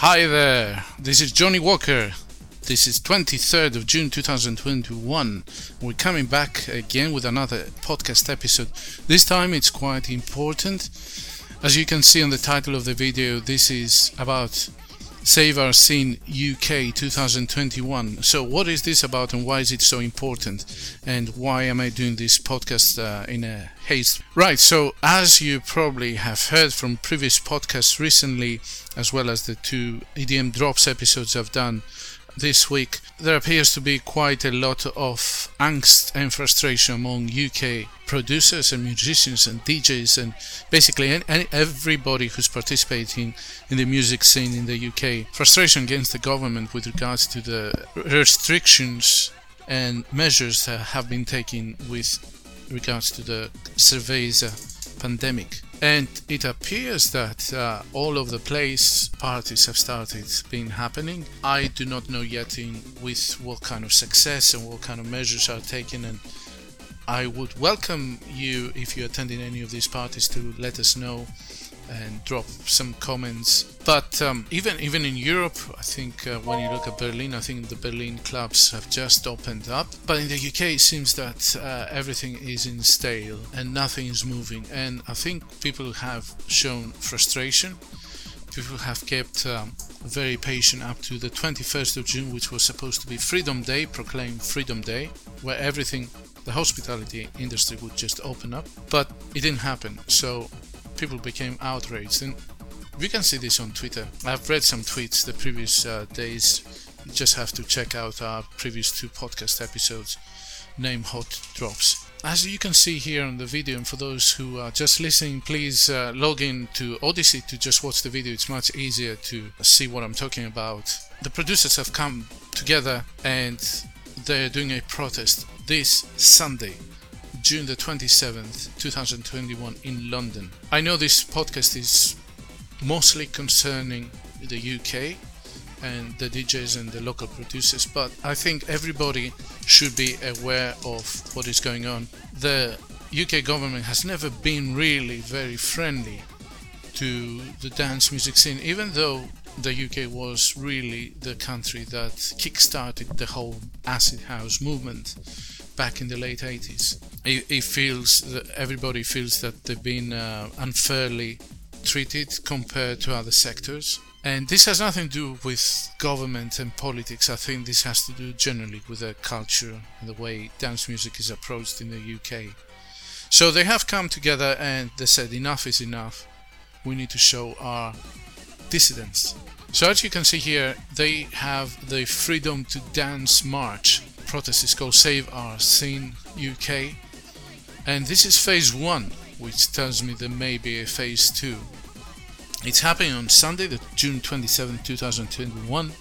Hi there, this is Johnny Walker. This is 23rd of June 2021. We're coming back again with another podcast episode. This time it's quite important. As you can see on the title of the video, this is about Save Our Scene UK 2021. So, what is this about and why is it so important? And why am I doing this podcast uh, in a haste? Right, so as you probably have heard from previous podcasts recently, as well as the two EDM Drops episodes I've done this week, there appears to be quite a lot of angst and frustration among UK producers and musicians and DJs and basically any, everybody who's participating in the music scene in the UK. Frustration against the government with regards to the restrictions and measures that have been taken with regards to the Cerveza uh, pandemic. And it appears that uh, all of the place parties have started being happening. I do not know yet in with what kind of success and what kind of measures are taken and I would welcome you if you're attending any of these parties to let us know and drop some comments. But um, even even in Europe, I think uh, when you look at Berlin, I think the Berlin clubs have just opened up. But in the UK, it seems that uh, everything is in stale and nothing is moving. And I think people have shown frustration. People have kept um, very patient up to the 21st of June, which was supposed to be Freedom Day, proclaimed Freedom Day, where everything the hospitality industry would just open up, but it didn't happen. So people became outraged, and we can see this on Twitter. I've read some tweets the previous uh, days. You just have to check out our previous two podcast episodes, name hot drops. As you can see here on the video, and for those who are just listening, please uh, log in to Odysee to just watch the video. It's much easier to see what I'm talking about. The producers have come together and they're doing a protest this Sunday June the 27th, 2021, in London. I know this podcast is mostly concerning the UK and the DJs and the local producers, but I think everybody should be aware of what is going on. The UK government has never been really very friendly to the dance music scene, even though the UK was really the country that kick-started the whole acid house movement back in the late 80s. It, it feels that everybody feels that they've been uh, unfairly treated compared to other sectors. And this has nothing to do with government and politics. I think this has to do generally with the culture and the way dance music is approached in the UK. So they have come together and they said enough is enough. We need to show our dissidents. So as you can see here, they have the Freedom to Dance March protest is called Save Our Scene UK, and this is phase one, which tells me there may be a phase two. It's happening on Sunday, the June 27, 2021.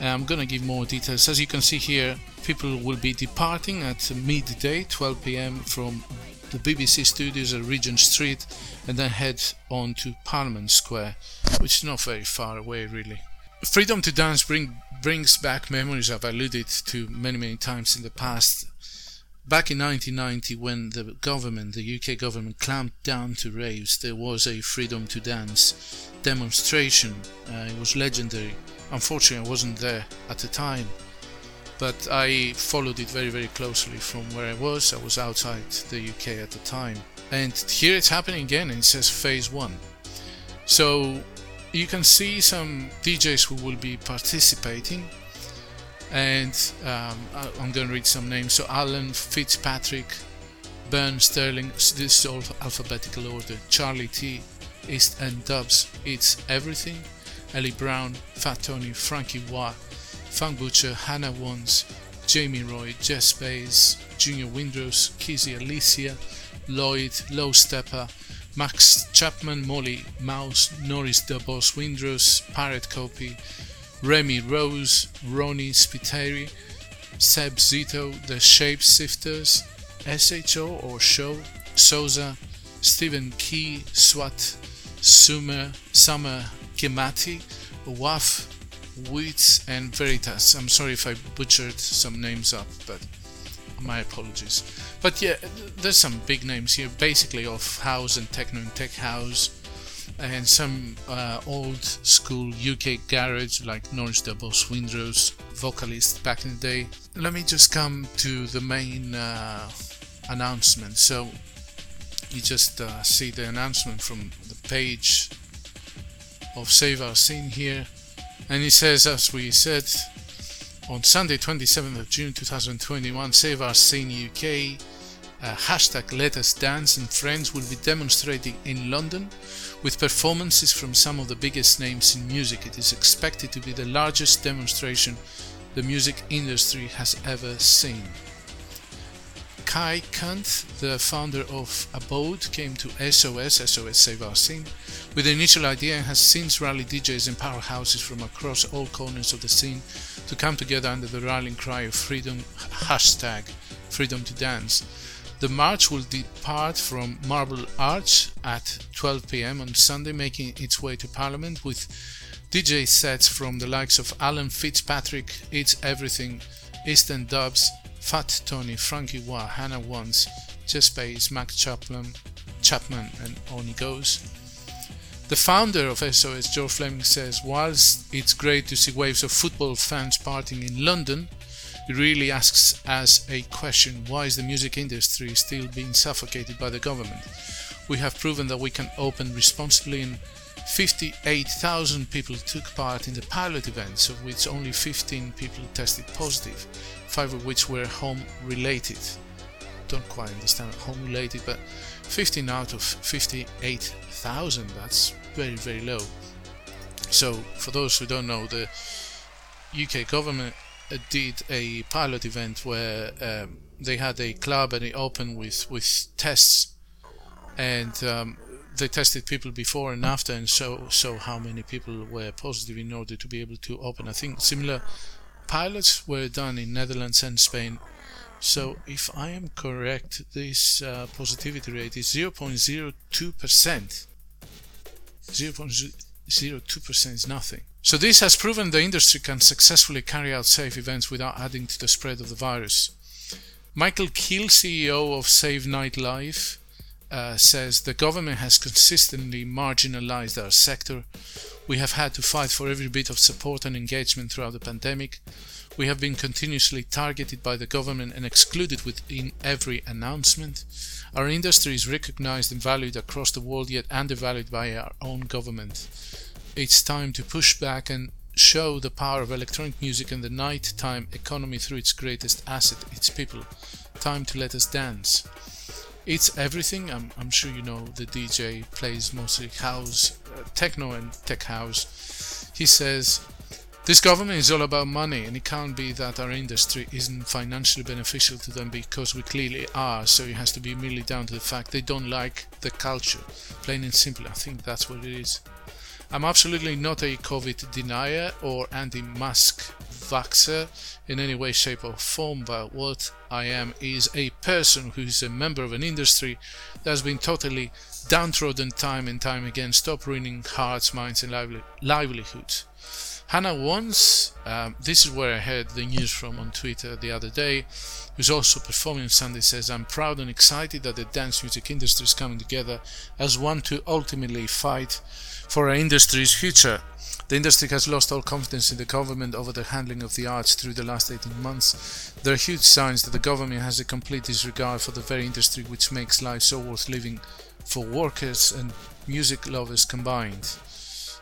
And I'm gonna give more details. As you can see here, people will be departing at midday, 12 pm, from the BBC studios at Regent Street, and then head on to Parliament Square, which is not very far away, really. Freedom to dance bring, brings back memories I've alluded to many, many times in the past. Back in 1990, when the government, the UK government, clamped down to raves, there was a Freedom to Dance demonstration. Uh, it was legendary. Unfortunately, I wasn't there at the time, but I followed it very, very closely from where I was. I was outside the UK at the time. And here it's happening again, and it says phase one. So you can see some DJs who will be participating and um, I'm going to read some names. So Alan Fitzpatrick Bern Sterling this is all alphabetical order. Charlie T East End Dubs Eats Everything Ellie Brown Fat Tony Frankie Wah Funk Butcher Hannah Wants Jamie Roy Jess Bays Junior Windrose, Kizzy Alicia Lloyd Low Steppa Max Chapman, Molly Mouse, Norris Da Boss Windross, Pirate Copy, Remy Rose, Ronnie Spiteri, Seb Zito, The Shapeshifters, SHO or Show, Souza, Stephen Key, Swat, Summer, Summer Kimati, Waf, Wheats, and Veritas. I'm sorry if I butchered some names up, but my apologies. But yeah, there's some big names here, basically of house and techno and tech house. And some uh, old school UK garage like Norris Boss Windross vocalist back in the day. Let me just come to the main uh, announcement. So you just uh, see the announcement from the page of Save Our Scene here, and it says, as we said, on Sunday, 27th of June 2021, Save Our Scene UK uh, hashtag Let Us Dance and Friends will be demonstrating in London with performances from some of the biggest names in music. It is expected to be the largest demonstration the music industry has ever seen. Kai Kant, the founder of Abode, came to SOS, SOS Save Our Scene, with the initial idea and has since rallied DJs and powerhouses from across all corners of the scene to come together under the rallying cry of freedom, hashtag freedom to dance. The march will depart from Marble Arch at 12 pm on Sunday, making its way to Parliament with DJ sets from the likes of Alan Fitzpatrick, Eats Everything, East End Dubs, Fat Tony, Frankie Wah, Hannah Wants, Jess Bays, Max Chapman, Chapman, and On He Goes. The founder of SOS, Joe Fleming, says whilst it's great to see waves of football fans partying in London, it really asks us a question why is the music industry still being suffocated by the government? We have proven that we can open responsibly and 58,000 people took part in the pilot events, of which only 15 people tested positive, 5 of which were home related. Don't quite understand home related, but 15 out of 58,000, that's very, very low. So, for those who don't know, the UK government did a pilot event where um, they had a club and it opened with with tests, and um, they tested people before and after, and so so how many people were positive in order to be able to open. I think similar pilots were done in Netherlands and Spain. So if I am correct, this uh, positivity rate is 0.02 percent. 0.02 percent is nothing. So this has proven the industry can successfully carry out safe events without adding to the spread of the virus. Michael Kill, CEO of Save Nightlife, uh, says the government has consistently marginalized our sector. We have had to fight for every bit of support and engagement throughout the pandemic. We have been continuously targeted by the government and excluded within every announcement. Our industry is recognized and valued across the world, yet undervalued by our own government it's time to push back and show the power of electronic music and the nighttime economy through its greatest asset, its people. Time to let us dance. Eats Everything. I'm, I'm sure you know the DJ plays mostly house, uh, techno, and tech house. He says, This government is all about money, and it can't be that our industry isn't financially beneficial to them because we clearly are, so it has to be merely down to the fact they don't like the culture. Plain and simple, I think that's what it is. I'm absolutely not a COVID denier or anti mask vaxxer in any way, shape, or form, but what I am is a person who is a member of an industry that has been totally downtrodden time and time again. Stop ruining hearts, minds, and lively- livelihoods. Hannah Wants, um, this is where I heard the news from on Twitter the other day, who's also performing on Sunday, says, I'm proud and excited that the dance music industry is coming together as one to ultimately fight for our industry's future. The industry has lost all confidence in the government over the handling of the arts through the last 18 months. There are huge signs that the government has a complete disregard for the very industry which makes life so worth living for workers and music lovers combined.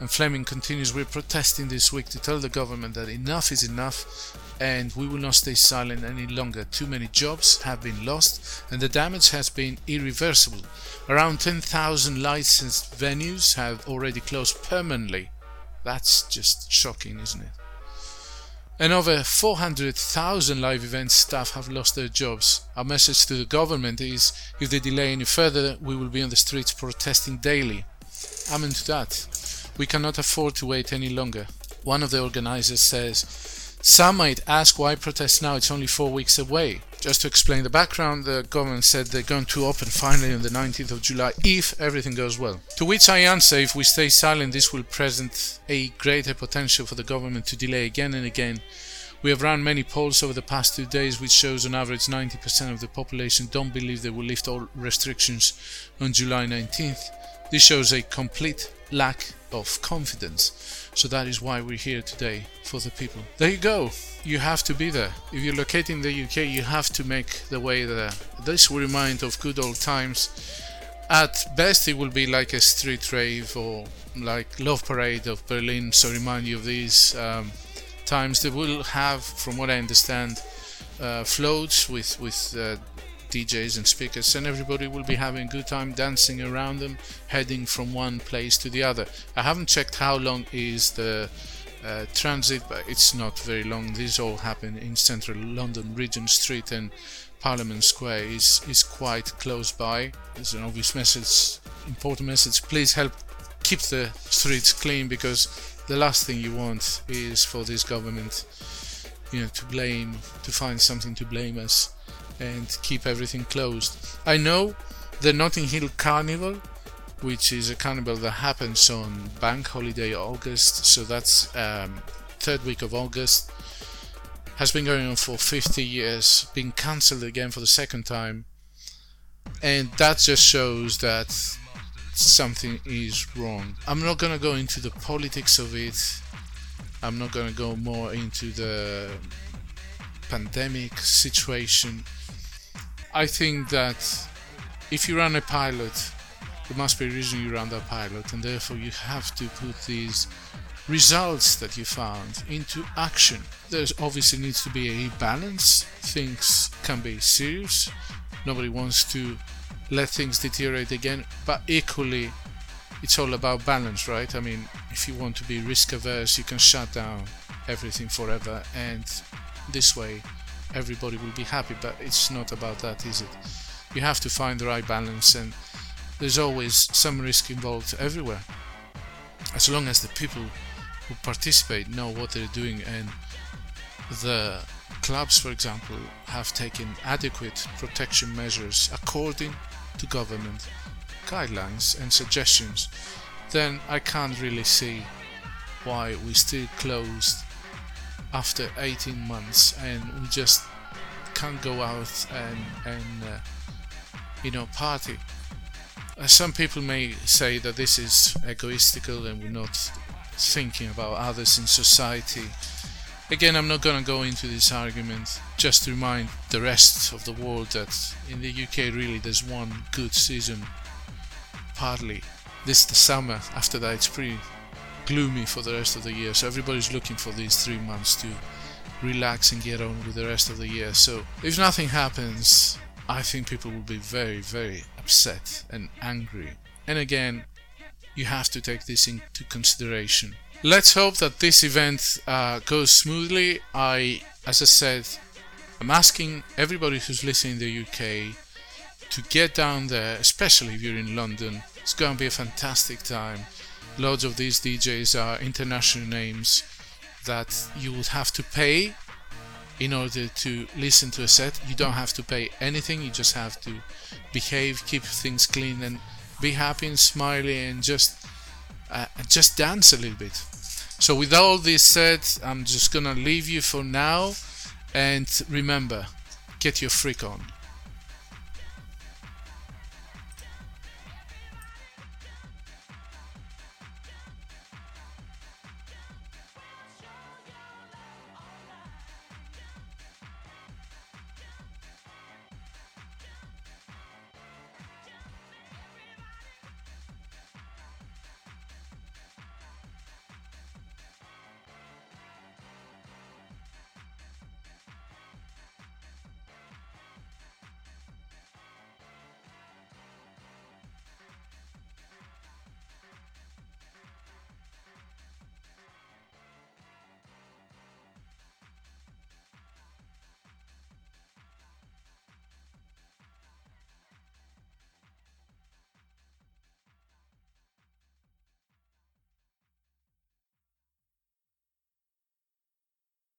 And Fleming continues, We're protesting this week to tell the government that enough is enough and we will not stay silent any longer. Too many jobs have been lost and the damage has been irreversible. Around 10,000 licensed venues have already closed permanently. That's just shocking, isn't it? And over 400,000 live event staff have lost their jobs. Our message to the government is if they delay any further, we will be on the streets protesting daily. Amen to that. We cannot afford to wait any longer. One of the organizers says, some might ask why protest now, it's only four weeks away. Just to explain the background, the government said they're going to open finally on the 19th of July if everything goes well. To which I answer if we stay silent, this will present a greater potential for the government to delay again and again. We have run many polls over the past two days which shows on average 90% of the population don't believe they will lift all restrictions on July 19th. This shows a complete lack of confidence. So that is why we're here today for the people. There you go. You have to be there. If you're located in the UK, you have to make the way there. This will remind of good old times. At best, it will be like a street rave or like Love Parade of Berlin. So remind you of these um, times. They will have, from what I understand, uh, floats with with uh, DJs and speakers, and everybody will be having a good time dancing around them, heading from one place to the other. I haven't checked how long is the uh, transit, but it's not very long. These all happen in central London, Regent Street and Parliament Square is, is quite close by. There's an obvious message, important message. Please help keep the streets clean because the last thing you want is for this government, you know, to blame, to find something to blame us and keep everything closed. I know the Notting Hill Carnival, which is a carnival that happens on Bank Holiday August, so that's um, third week of August, has been going on for 50 years, been cancelled again for the second time, and that just shows that something is wrong. I'm not gonna go into the politics of it. I'm not gonna go more into the pandemic situation. I think that if you run a pilot, there must be a reason you run that pilot, and therefore you have to put these results that you found into action. There obviously needs to be a balance. Things can be serious. Nobody wants to let things deteriorate again, but equally, it's all about balance, right? I mean, if you want to be risk averse, you can shut down everything forever, and this way everybody will be happy, but it's not about that, is it? You have to find the right balance, and there's always some risk involved everywhere. As long as the people who participate know what they're doing, and the clubs, for example, have taken adequate protection measures according to government guidelines and suggestions, then I can't really see why we still closed after 18 months and we just can't go out and, and uh, you know party. Uh, some people may say that this is egoistical and we're not thinking about others in society. Again i'm not going to go into this argument just to remind the rest of the world that in the uk really there's one good season partly this the summer after that it's pretty gloomy for the rest of the year. So everybody's looking for these three months to relax and get on with the rest of the year. So if nothing happens, I think people will be very, very upset and angry. And again, you have to take this into consideration. Let's hope that this event uh, goes smoothly. I, as I said, I'm asking everybody who's listening in the UK to get down there, especially if you're in London. It's going to be a fantastic time loads of these DJs are international names that you would have to pay in order to listen to a set. You don't have to pay anything, you just have to behave, keep things clean, and be happy and smiley and just uh, just dance a little bit. So, with all this said, I'm just gonna leave you for now, and remember, get your freak on.